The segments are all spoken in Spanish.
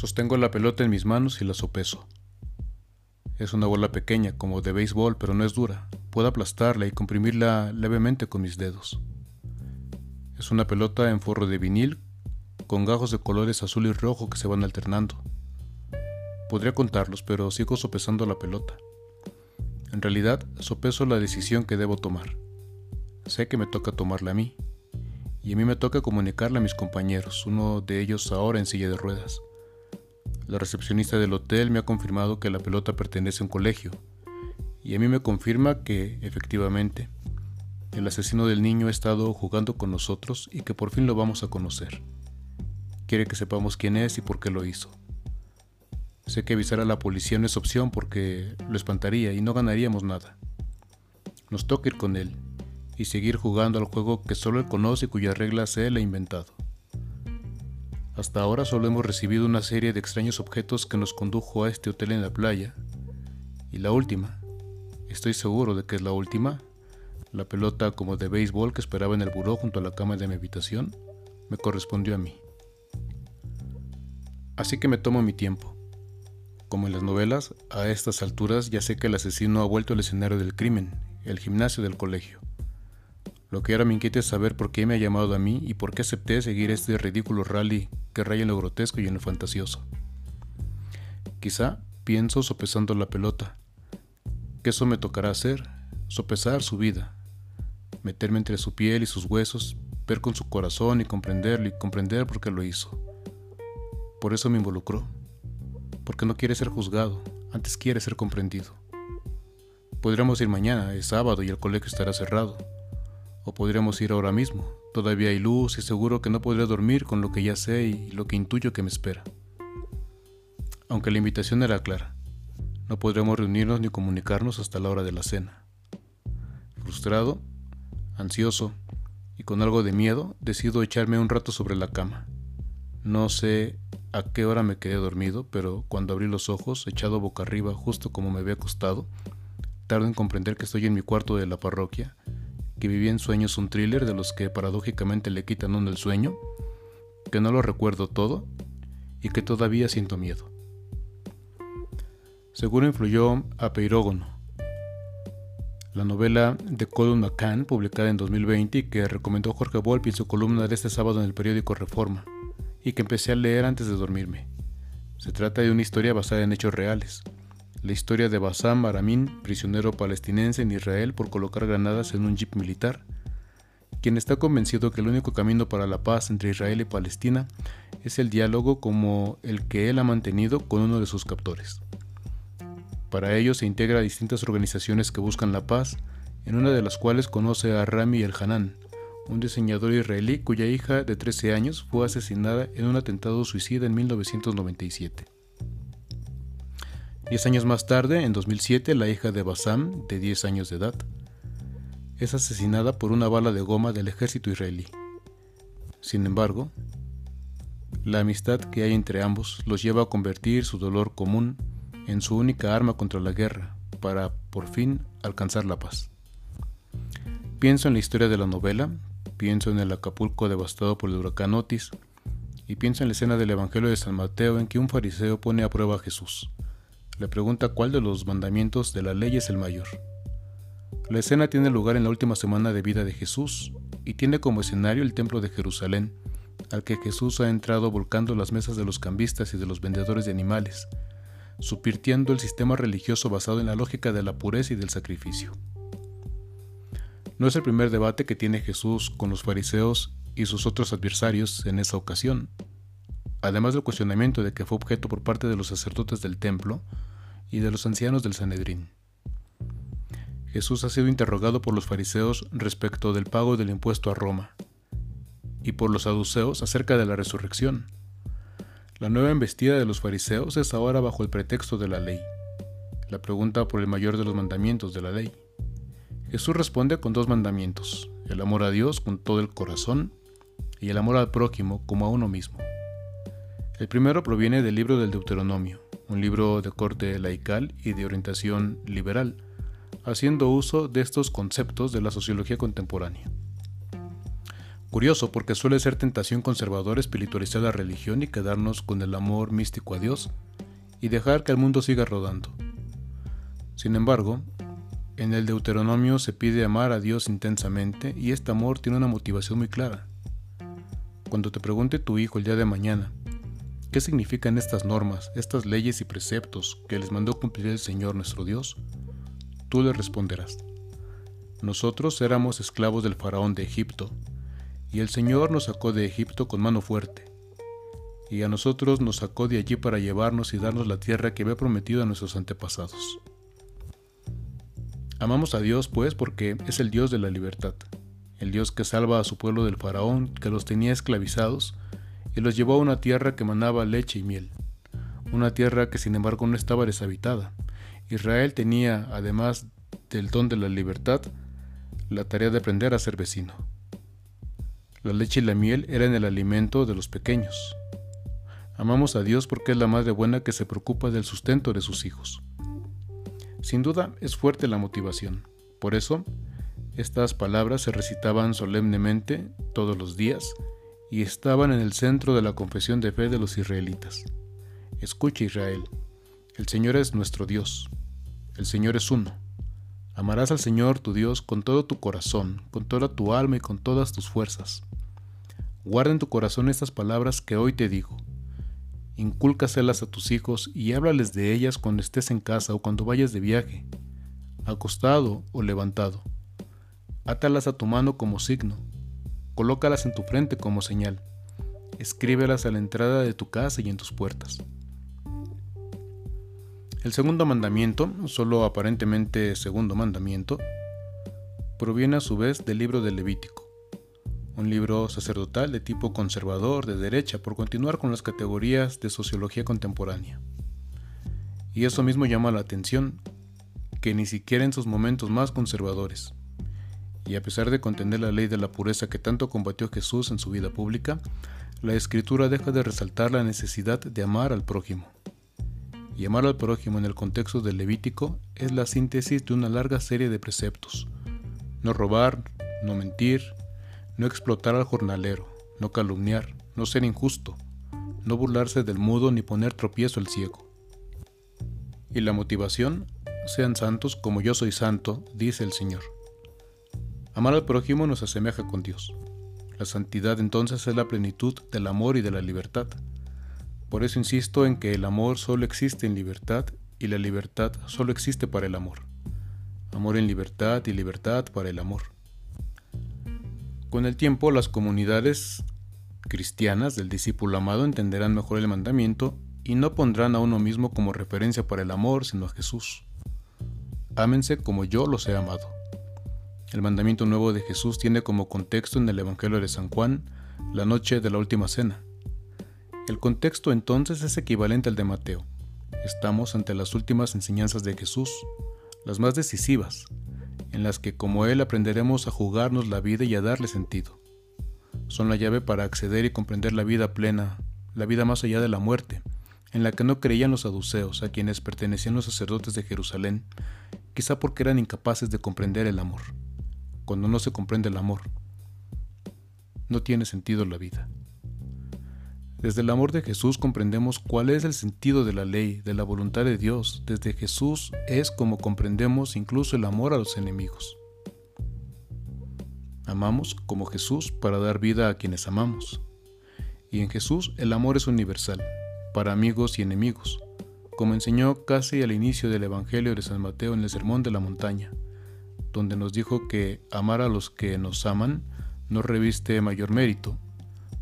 Sostengo la pelota en mis manos y la sopeso. Es una bola pequeña, como de béisbol, pero no es dura. Puedo aplastarla y comprimirla levemente con mis dedos. Es una pelota en forro de vinil, con gajos de colores azul y rojo que se van alternando. Podría contarlos, pero sigo sopesando la pelota. En realidad, sopeso la decisión que debo tomar. Sé que me toca tomarla a mí, y a mí me toca comunicarla a mis compañeros, uno de ellos ahora en silla de ruedas. La recepcionista del hotel me ha confirmado que la pelota pertenece a un colegio, y a mí me confirma que, efectivamente, el asesino del niño ha estado jugando con nosotros y que por fin lo vamos a conocer. Quiere que sepamos quién es y por qué lo hizo. Sé que avisar a la policía no es opción porque lo espantaría y no ganaríamos nada. Nos toca ir con él y seguir jugando al juego que solo él conoce y cuyas reglas él ha inventado. Hasta ahora solo hemos recibido una serie de extraños objetos que nos condujo a este hotel en la playa. Y la última, estoy seguro de que es la última, la pelota como de béisbol que esperaba en el buró junto a la cama de mi habitación, me correspondió a mí. Así que me tomo mi tiempo. Como en las novelas, a estas alturas ya sé que el asesino ha vuelto al escenario del crimen, el gimnasio del colegio. Lo que ahora me inquieta es saber por qué me ha llamado a mí y por qué acepté seguir este ridículo rally que raya en lo grotesco y en lo fantasioso. Quizá pienso sopesando la pelota, que eso me tocará hacer, sopesar su vida, meterme entre su piel y sus huesos, ver con su corazón y comprenderlo y comprender por qué lo hizo. Por eso me involucró, porque no quiere ser juzgado, antes quiere ser comprendido. Podríamos ir mañana, es sábado y el colegio estará cerrado o podríamos ir ahora mismo. Todavía hay luz y seguro que no podré dormir con lo que ya sé y lo que intuyo que me espera. Aunque la invitación era clara, no podremos reunirnos ni comunicarnos hasta la hora de la cena. Frustrado, ansioso y con algo de miedo, decido echarme un rato sobre la cama. No sé a qué hora me quedé dormido, pero cuando abrí los ojos, echado boca arriba justo como me había acostado, tardo en comprender que estoy en mi cuarto de la parroquia que vivía en sueños un thriller de los que paradójicamente le quitan uno el sueño, que no lo recuerdo todo y que todavía siento miedo. Seguro influyó a Peirógono, la novela de Colin McCann, publicada en 2020 y que recomendó Jorge Volpi en su columna de este sábado en el periódico Reforma, y que empecé a leer antes de dormirme. Se trata de una historia basada en hechos reales, la historia de Bassam Aramin, prisionero palestinense en Israel por colocar granadas en un jeep militar, quien está convencido que el único camino para la paz entre Israel y Palestina es el diálogo como el que él ha mantenido con uno de sus captores. Para ello se integra a distintas organizaciones que buscan la paz, en una de las cuales conoce a Rami El Hanan, un diseñador israelí cuya hija de 13 años fue asesinada en un atentado suicida en 1997. Diez años más tarde, en 2007, la hija de Bassam, de 10 años de edad, es asesinada por una bala de goma del ejército israelí. Sin embargo, la amistad que hay entre ambos los lleva a convertir su dolor común en su única arma contra la guerra, para por fin alcanzar la paz. Pienso en la historia de la novela, pienso en el Acapulco devastado por el huracán Otis, y pienso en la escena del Evangelio de San Mateo en que un fariseo pone a prueba a Jesús le pregunta cuál de los mandamientos de la ley es el mayor. La escena tiene lugar en la última semana de vida de Jesús y tiene como escenario el templo de Jerusalén, al que Jesús ha entrado volcando las mesas de los cambistas y de los vendedores de animales, subvirtiendo el sistema religioso basado en la lógica de la pureza y del sacrificio. No es el primer debate que tiene Jesús con los fariseos y sus otros adversarios en esa ocasión. Además del cuestionamiento de que fue objeto por parte de los sacerdotes del templo, y de los ancianos del Sanedrín. Jesús ha sido interrogado por los fariseos respecto del pago del impuesto a Roma y por los saduceos acerca de la resurrección. La nueva embestida de los fariseos es ahora bajo el pretexto de la ley. La pregunta por el mayor de los mandamientos de la ley. Jesús responde con dos mandamientos, el amor a Dios con todo el corazón y el amor al prójimo como a uno mismo. El primero proviene del libro del Deuteronomio, un libro de corte laical y de orientación liberal, haciendo uso de estos conceptos de la sociología contemporánea. Curioso porque suele ser tentación conservadora espiritualizar la religión y quedarnos con el amor místico a Dios y dejar que el mundo siga rodando. Sin embargo, en el Deuteronomio se pide amar a Dios intensamente y este amor tiene una motivación muy clara. Cuando te pregunte tu hijo el día de mañana, ¿qué significan estas normas, estas leyes y preceptos que les mandó cumplir el Señor nuestro Dios? Tú le responderás, nosotros éramos esclavos del faraón de Egipto, y el Señor nos sacó de Egipto con mano fuerte, y a nosotros nos sacó de allí para llevarnos y darnos la tierra que había prometido a nuestros antepasados. Amamos a Dios, pues, porque es el Dios de la libertad, el Dios que salva a su pueblo del faraón que los tenía esclavizados y los llevó a una tierra que manaba leche y miel, una tierra que sin embargo no estaba deshabitada. Israel tenía, además del don de la libertad, la tarea de aprender a ser vecino. La leche y la miel eran el alimento de los pequeños. Amamos a Dios porque es la madre buena que se preocupa del sustento de sus hijos. Sin duda es fuerte la motivación. Por eso, estas palabras se recitaban solemnemente todos los días y estaban en el centro de la confesión de fe de los israelitas. Escucha Israel, el Señor es nuestro Dios, el Señor es uno. Amarás al Señor tu Dios con todo tu corazón, con toda tu alma y con todas tus fuerzas. Guarda en tu corazón estas palabras que hoy te digo Incúlcaselas a tus hijos y háblales de ellas cuando estés en casa o cuando vayas de viaje, acostado o levantado. Átalas a tu mano como signo, colócalas en tu frente como señal, escríbelas a la entrada de tu casa y en tus puertas. El segundo mandamiento, solo aparentemente segundo mandamiento, proviene a su vez del libro del Levítico un libro sacerdotal de tipo conservador, de derecha, por continuar con las categorías de sociología contemporánea. Y eso mismo llama la atención, que ni siquiera en sus momentos más conservadores, y a pesar de contener la ley de la pureza que tanto combatió Jesús en su vida pública, la escritura deja de resaltar la necesidad de amar al prójimo. Y amar al prójimo en el contexto del Levítico es la síntesis de una larga serie de preceptos. No robar, no mentir, no explotar al jornalero, no calumniar, no ser injusto, no burlarse del mudo ni poner tropiezo al ciego. Y la motivación, sean santos como yo soy santo, dice el Señor. Amar al prójimo nos asemeja con Dios. La santidad entonces es la plenitud del amor y de la libertad. Por eso insisto en que el amor solo existe en libertad y la libertad solo existe para el amor. Amor en libertad y libertad para el amor. Con el tiempo, las comunidades cristianas del discípulo amado entenderán mejor el mandamiento y no pondrán a uno mismo como referencia para el amor, sino a Jesús. Ámense como yo los he amado. El mandamiento nuevo de Jesús tiene como contexto en el Evangelio de San Juan la noche de la última cena. El contexto entonces es equivalente al de Mateo. Estamos ante las últimas enseñanzas de Jesús, las más decisivas, en las que como Él aprenderemos a jugarnos la vida y a darle sentido. Son la llave para acceder y comprender la vida plena, la vida más allá de la muerte, en la que no creían los saduceos, a quienes pertenecían los sacerdotes de Jerusalén, quizá porque eran incapaces de comprender el amor. Cuando no se comprende el amor, no tiene sentido la vida. Desde el amor de Jesús comprendemos cuál es el sentido de la ley, de la voluntad de Dios. Desde Jesús es como comprendemos incluso el amor a los enemigos. Amamos como Jesús para dar vida a quienes amamos. Y en Jesús el amor es universal, para amigos y enemigos, como enseñó casi al inicio del Evangelio de San Mateo en el Sermón de la Montaña, donde nos dijo que amar a los que nos aman no reviste mayor mérito,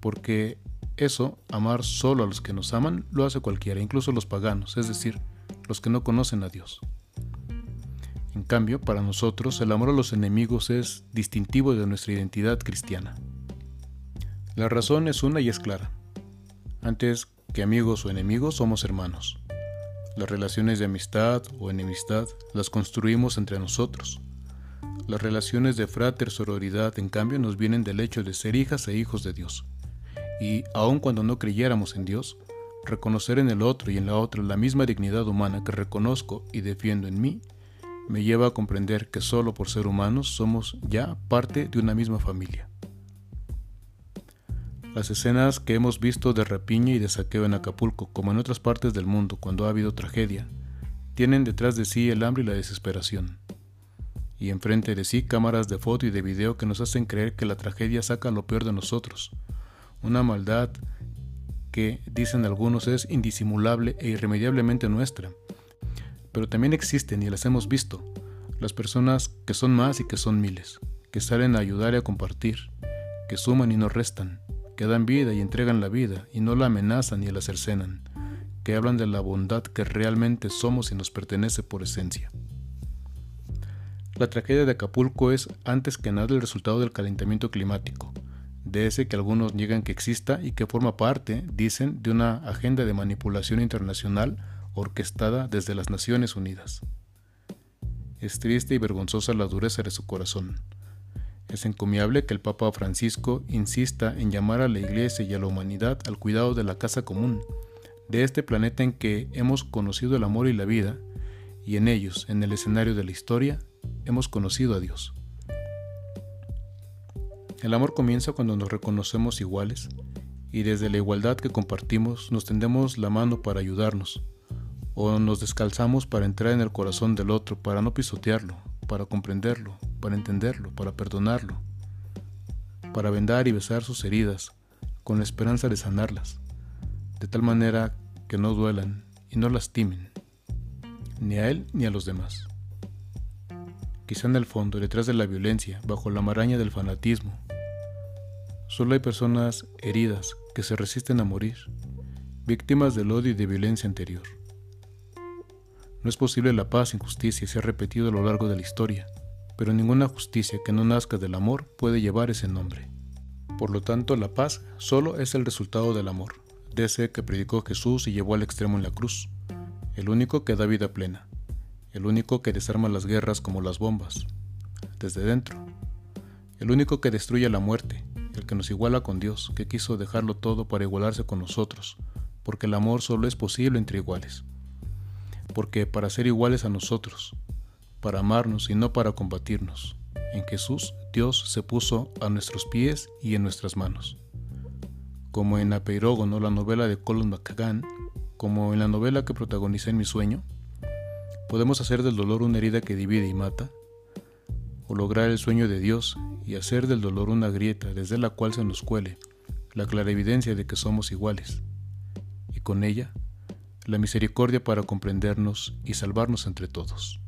porque eso, amar solo a los que nos aman, lo hace cualquiera, incluso los paganos, es decir, los que no conocen a Dios. En cambio, para nosotros, el amor a los enemigos es distintivo de nuestra identidad cristiana. La razón es una y es clara. Antes que amigos o enemigos, somos hermanos. Las relaciones de amistad o enemistad las construimos entre nosotros. Las relaciones de frater sororidad, en cambio, nos vienen del hecho de ser hijas e hijos de Dios y, aun cuando no creyéramos en Dios, reconocer en el otro y en la otra la misma dignidad humana que reconozco y defiendo en mí, me lleva a comprender que solo por ser humanos somos ya parte de una misma familia. Las escenas que hemos visto de rapiña y de saqueo en Acapulco, como en otras partes del mundo cuando ha habido tragedia, tienen detrás de sí el hambre y la desesperación. Y enfrente de sí cámaras de foto y de video que nos hacen creer que la tragedia saca lo peor de nosotros. Una maldad que, dicen algunos, es indisimulable e irremediablemente nuestra. Pero también existen y las hemos visto, las personas que son más y que son miles, que salen a ayudar y a compartir, que suman y no restan, que dan vida y entregan la vida y no la amenazan ni la cercenan, que hablan de la bondad que realmente somos y nos pertenece por esencia. La tragedia de Acapulco es antes que nada el resultado del calentamiento climático, de ese que algunos niegan que exista y que forma parte, dicen, de una agenda de manipulación internacional orquestada desde las Naciones Unidas. Es triste y vergonzosa la dureza de su corazón es encomiable que el Papa Francisco insista en llamar a la Iglesia y a la humanidad al cuidado de la casa común, de este planeta en que hemos conocido el amor y la vida, y en ellos, en el escenario de la historia, hemos conocido a Dios. El amor comienza cuando nos reconocemos iguales y desde la igualdad que compartimos nos tendemos la mano para ayudarnos, o nos descalzamos para entrar en el corazón del otro, para no pisotearlo, para comprenderlo, para entenderlo, para perdonarlo, para vendar y besar sus heridas, con la esperanza de sanarlas, de tal manera que no duelan y no lastimen, ni a él ni a los demás. Quizá en el fondo, detrás de la violencia, bajo la maraña del fanatismo, solo hay personas heridas que se resisten a morir, víctimas del odio y de violencia anterior. No es posible la paz sin justicia, se ha repetido a lo largo de la historia pero ninguna justicia que no nazca del amor puede llevar ese nombre. Por lo tanto, la paz solo es el resultado del amor, de ese que predicó Jesús y llevó al extremo en la cruz, el único que da vida plena, el único que desarma las guerras como las bombas, desde dentro, el único que destruye la muerte, el que nos iguala con Dios, que quiso dejarlo todo para igualarse con nosotros, porque el amor solo es posible entre iguales, porque para ser iguales a nosotros, para amarnos y no para combatirnos. En Jesús Dios se puso a nuestros pies y en nuestras manos. Como en Apeirógono, la novela de Colin como en la novela que protagonicé en mi sueño, podemos hacer del dolor una herida que divide y mata, o lograr el sueño de Dios y hacer del dolor una grieta desde la cual se nos cuele la clara evidencia de que somos iguales, y con ella la misericordia para comprendernos y salvarnos entre todos.